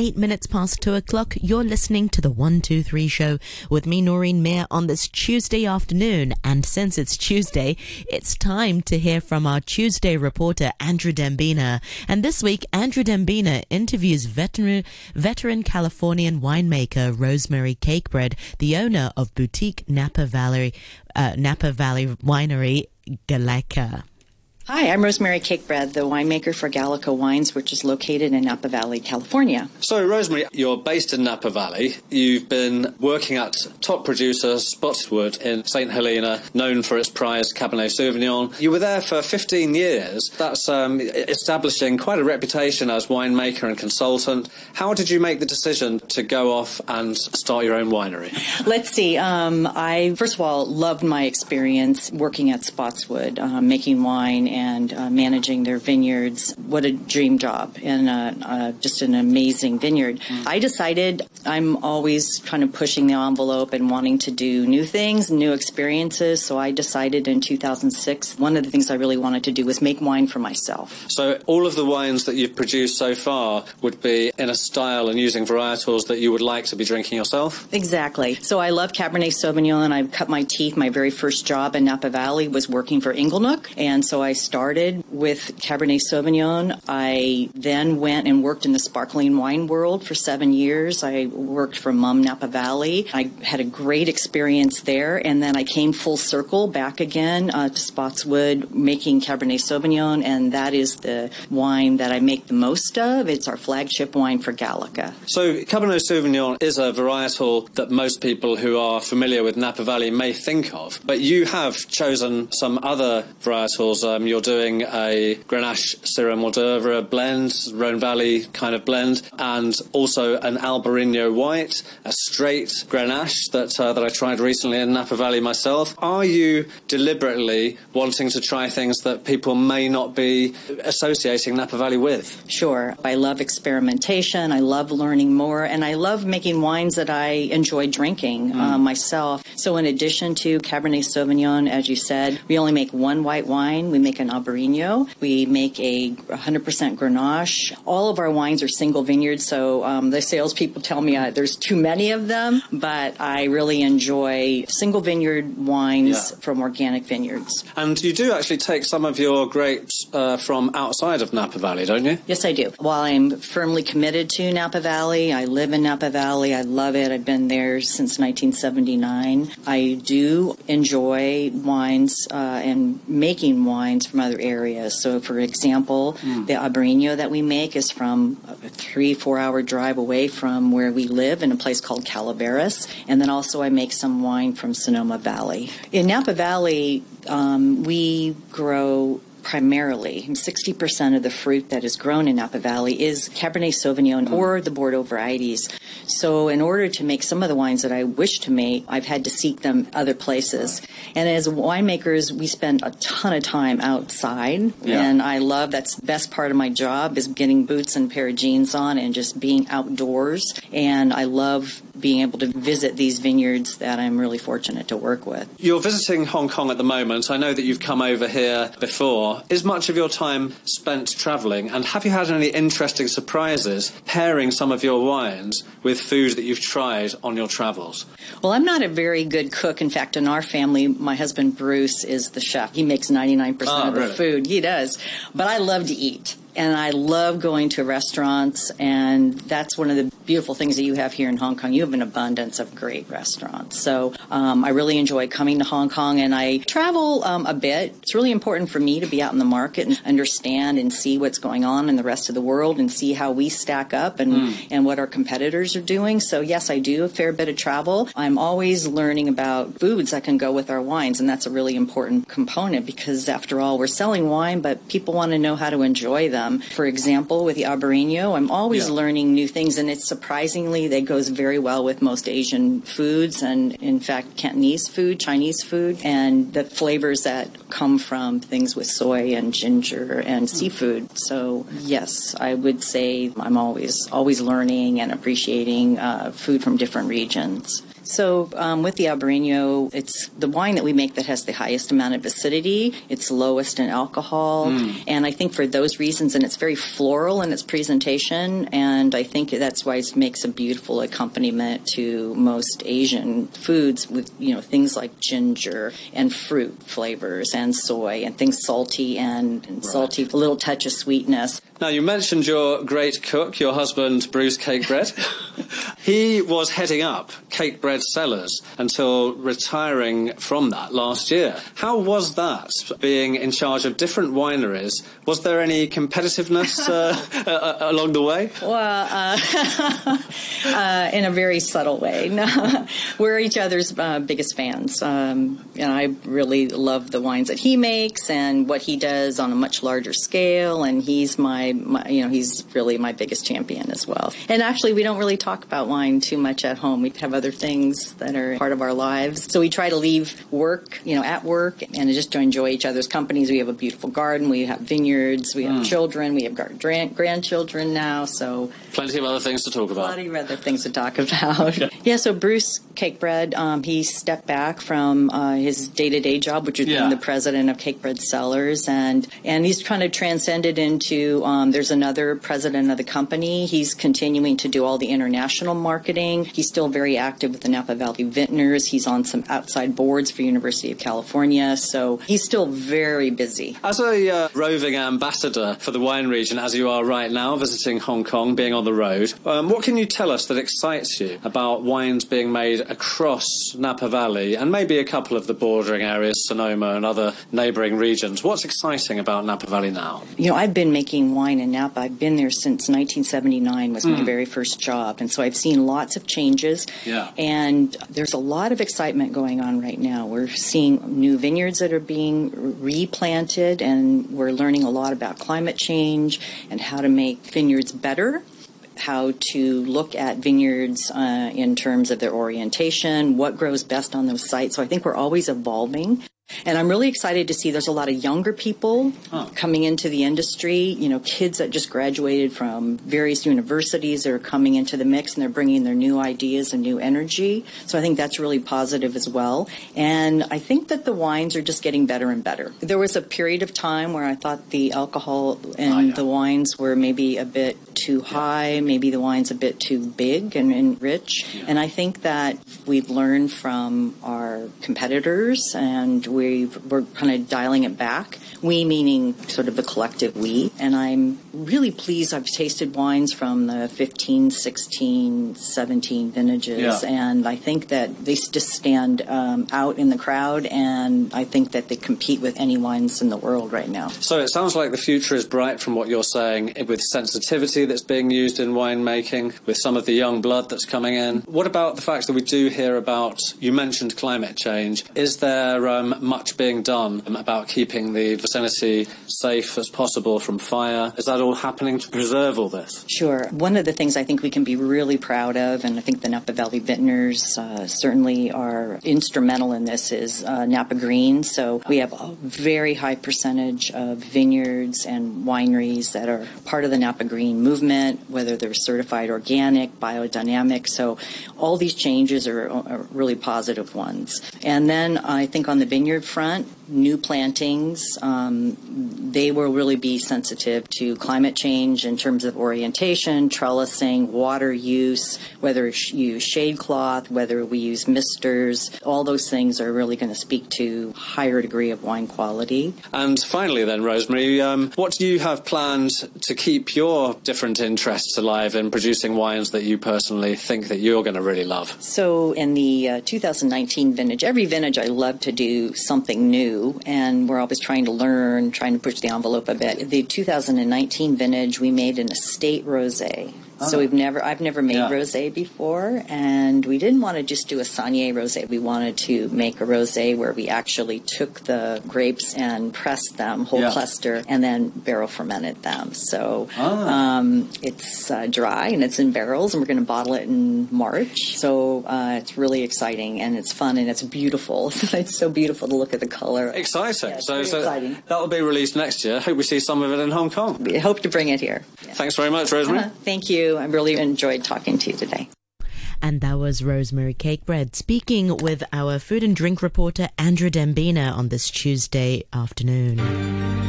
eight minutes past two o'clock. You're listening to the One Two Three Show with me, Noreen Mir, on this Tuesday afternoon. And since it's Tuesday, it's time to hear from our Tuesday reporter, Andrew Dembina. And this week, Andrew Dembina interviews veteran, veteran Californian winemaker Rosemary Cakebread, the owner of boutique Napa Valley, uh, Napa Valley Winery, Gallica. Hi, I'm Rosemary Cakebread, the winemaker for Gallica Wines, which is located in Napa Valley, California. So, Rosemary, you're based in Napa Valley. You've been working at top producer Spottswoode in St. Helena, known for its prized Cabernet Sauvignon. You were there for 15 years. That's um, establishing quite a reputation as winemaker and consultant. How did you make the decision to go off and start your own winery? Let's see. Um, I, first of all, loved my experience working at Spottswoode, uh, making wine and uh, managing their vineyards. What a dream job and uh, uh, just an amazing vineyard. Mm. I decided I'm always kind of pushing the envelope and wanting to do new things, new experiences. So I decided in 2006, one of the things I really wanted to do was make wine for myself. So all of the wines that you've produced so far would be in a style and using varietals that you would like to be drinking yourself? Exactly. So I love Cabernet Sauvignon. And I cut my teeth. My very first job in Napa Valley was working for Inglenook. And so I started with Cabernet Sauvignon. I then went and worked in the sparkling wine world for seven years. I worked for Mumm Napa Valley. I had a great experience there, and then I came full circle back again uh, to Spottswoode making Cabernet Sauvignon, and that is the wine that I make the most of. It's our flagship wine for Gallica. So Cabernet Sauvignon is a varietal that most people who are familiar with Napa Valley may think of, but you have chosen some other varietals. Um, you're doing a Grenache Syrah Mourvèdre blend, Rhone Valley kind of blend, and also an Albarino White, a straight Grenache that uh, that I tried recently in Napa Valley myself. Are you deliberately wanting to try things that people may not be associating Napa Valley with? Sure. I love experimentation. I love learning more, and I love making wines that I enjoy drinking mm. uh, myself. So, in addition to Cabernet Sauvignon, as you said, we only make one white wine. We make an Albarino. We make a 100% Grenache. All of our wines are single vineyard, so um, the salespeople tell me uh, there's too many of them, but I really enjoy single vineyard wines yeah. from organic vineyards. And you do actually take some of your grapes uh, from outside of Napa Valley, don't you? Yes, I do. While I'm firmly committed to Napa Valley, I live in Napa Valley. I love it. I've been there since 1979. I do enjoy wines uh, and making wines from other areas. So, for example, mm. the Albarino that we make is from a three, four hour drive away from where we live in a place called Calaveras. And then also, I make some wine from Sonoma Valley. In Napa Valley, um, we grow primarily. 60% of the fruit that is grown in Napa Valley is Cabernet Sauvignon mm. or the Bordeaux varieties. So, in order to make some of the wines that I wish to make, I've had to seek them other places. And as winemakers, we spend a ton of time outside, yeah. and I love that's the best part of my job is getting boots and pair of jeans on and just being outdoors. And I love being able to visit these vineyards that I'm really fortunate to work with. You're visiting Hong Kong at the moment. I know that you've come over here before. Is much of your time spent travelling? And have you had any interesting surprises pairing some of your wines with food that you've tried on your travels? Well, I'm not a very good cook. In fact, in our family, my husband Bruce is the chef. He makes 99% oh, ah, of the really? food. He does. But I love to eat and I love going to restaurants, and that's one of the beautiful things that you have here in Hong Kong. You have an abundance of great restaurants. So um, I really enjoy coming to Hong Kong, and I travel um, a bit. It's really important for me to be out in the market and understand and see what's going on in the rest of the world and see how we stack up and, mm. and what our competitors are doing. So, yes, I do a fair bit of travel. I'm always learning about foods that can go with our wines, and that's a really important component because, after all, we're selling wine, but people want to know how to enjoy them them. For example, with the Albarino, I'm always yeah. learning new things, and it's surprisingly that goes very well with most Asian foods, and in fact, Cantonese food, Chinese food, and the flavors that come from things with soy and ginger and mm. seafood. So yes, I would say I'm always always learning and appreciating uh, food from different regions. So um, with the Albarino, it's the wine that we make that has the highest amount of acidity. It's lowest in alcohol, mm. and I think for those reasons, and it's very floral in its presentation, and I think that's why it makes a beautiful accompaniment to most Asian foods with you know things like ginger and fruit flavors and soy and things salty and, and right. salty, a little touch of sweetness. Now, you mentioned your great cook, your husband, Bruce Cakebread. he was heading up Cakebread Cellars until retiring from that last year. How was that, being in charge of different wineries? Was there any competitiveness uh, uh, uh, along the way? Well, uh, uh in a very subtle way. No, we're each other's uh, biggest fans. Um, and I really love the wines that he makes and what he does on a much larger scale. And he's my my, you know, he's really my biggest champion as well. And actually, we don't really talk about wine too much at home. We have other things that are part of our lives. So we try to leave work, you know, at work and just to enjoy each other's companies. We have a beautiful garden. We have vineyards. We have mm. children. We have grand- grandchildren now. So plenty of other things to talk about. Plenty of other things to talk about. yeah. yeah. So Bruce Cakebread, um, he stepped back from uh, his day-to-day job, which is yeah. being the president of Cakebread Cellars, and and he's kind of transcended into. Um, there's another president of the company. He's continuing to do all the international marketing. He's still very active with the Napa Valley Vintners. He's on some outside boards for University of California. So he's still very busy. As a uh, roving ambassador for the wine region, as you are right now, visiting Hong Kong, being on the road, um, what can you tell us that excites you about wines being made across Napa Valley and maybe a couple of the bordering areas, Sonoma and other neighbouring regions? What's exciting about Napa Valley now? You know, I've been making wine in Napa. I've been there since 1979 was mm. my hmm. very first job, and so I've seen lots of changes. Yeah. And there's a lot of excitement going on right now. We're seeing new vineyards that are being replanted, and we're learning a lot about climate change and how to make vineyards better how to look at vineyards uh, in terms of their orientation, what grows best on those sites. So I think we're always evolving. And I'm really excited to see there's a lot of younger people coming into the industry, you know, kids that just graduated from various universities that are coming into the mix and they're bringing their new ideas and new energy. So I think that's really positive as well. And I think that the wines are just getting better and better. There was a period of time where I thought the alcohol and oh, the wines were maybe a bit too high, yeah. maybe the wine's a bit too big and, and rich. Yeah. And I think that we've learned from our competitors and we are kind of dialing it back. We meaning sort of the collective we. And I'm really pleased. I've tasted wines from the 15, 16, 17 vintages. Yeah. And I think that they just stand um, out in the crowd. And I think that they compete with any wines in the world right now. So it sounds like the future is bright from what you're saying with sensitivity that's being used in winemaking, with some of the young blood that's coming in. What about the fact that we do hear about, you mentioned climate change. Is there um, much being done about keeping the vicinity safe as possible from fire? Is that all happening to preserve all this? Sure. One of the things I think we can be really proud of, and I think the Napa Valley Vintners uh, certainly are instrumental in this, is uh, Napa Green. So we have a very high percentage of vineyards and wineries that are part of the Napa Green movement, whether they're certified organic, biodynamic. So all these changes are, are really positive ones. And then I think on the vineyard front, new plantings, um, they will really be sensitive to climate change in terms of orientation, trellising, water use, whether you use shade cloth, whether we use misters. All those things are really going to speak to higher degree of wine quality. And finally, then, Rosemary, um, what do you have planned to keep your different interests alive in producing wines that you personally think that you're going to really love? So, in the uh, 2019 vintage, every vintage I love to do something new and we're always trying to learn, trying to push the envelope a bit. The 2019 vintage, we made an estate rosé. So we've never, I've never made yeah. rosé before, and we didn't want to just do a Saignée rosé. We wanted to make a rosé where we actually took the grapes and pressed them whole yeah. cluster, and then barrel fermented them. So ah. um, it's uh, dry and it's in barrels, and we're going to bottle it in March. So uh, it's really exciting and it's fun and it's beautiful. it's so beautiful to look at the color. Exciting. Yeah, so, so exciting. that will be released next year. I hope we see some of it in Hong Kong. We hope to bring it here. Thanks very much, Rosemary. Uh-huh. Thank you. I really enjoyed talking to you today. And that was Rosemary Cakebread speaking with our food and drink reporter Andrew Dembina on this Tuesday afternoon.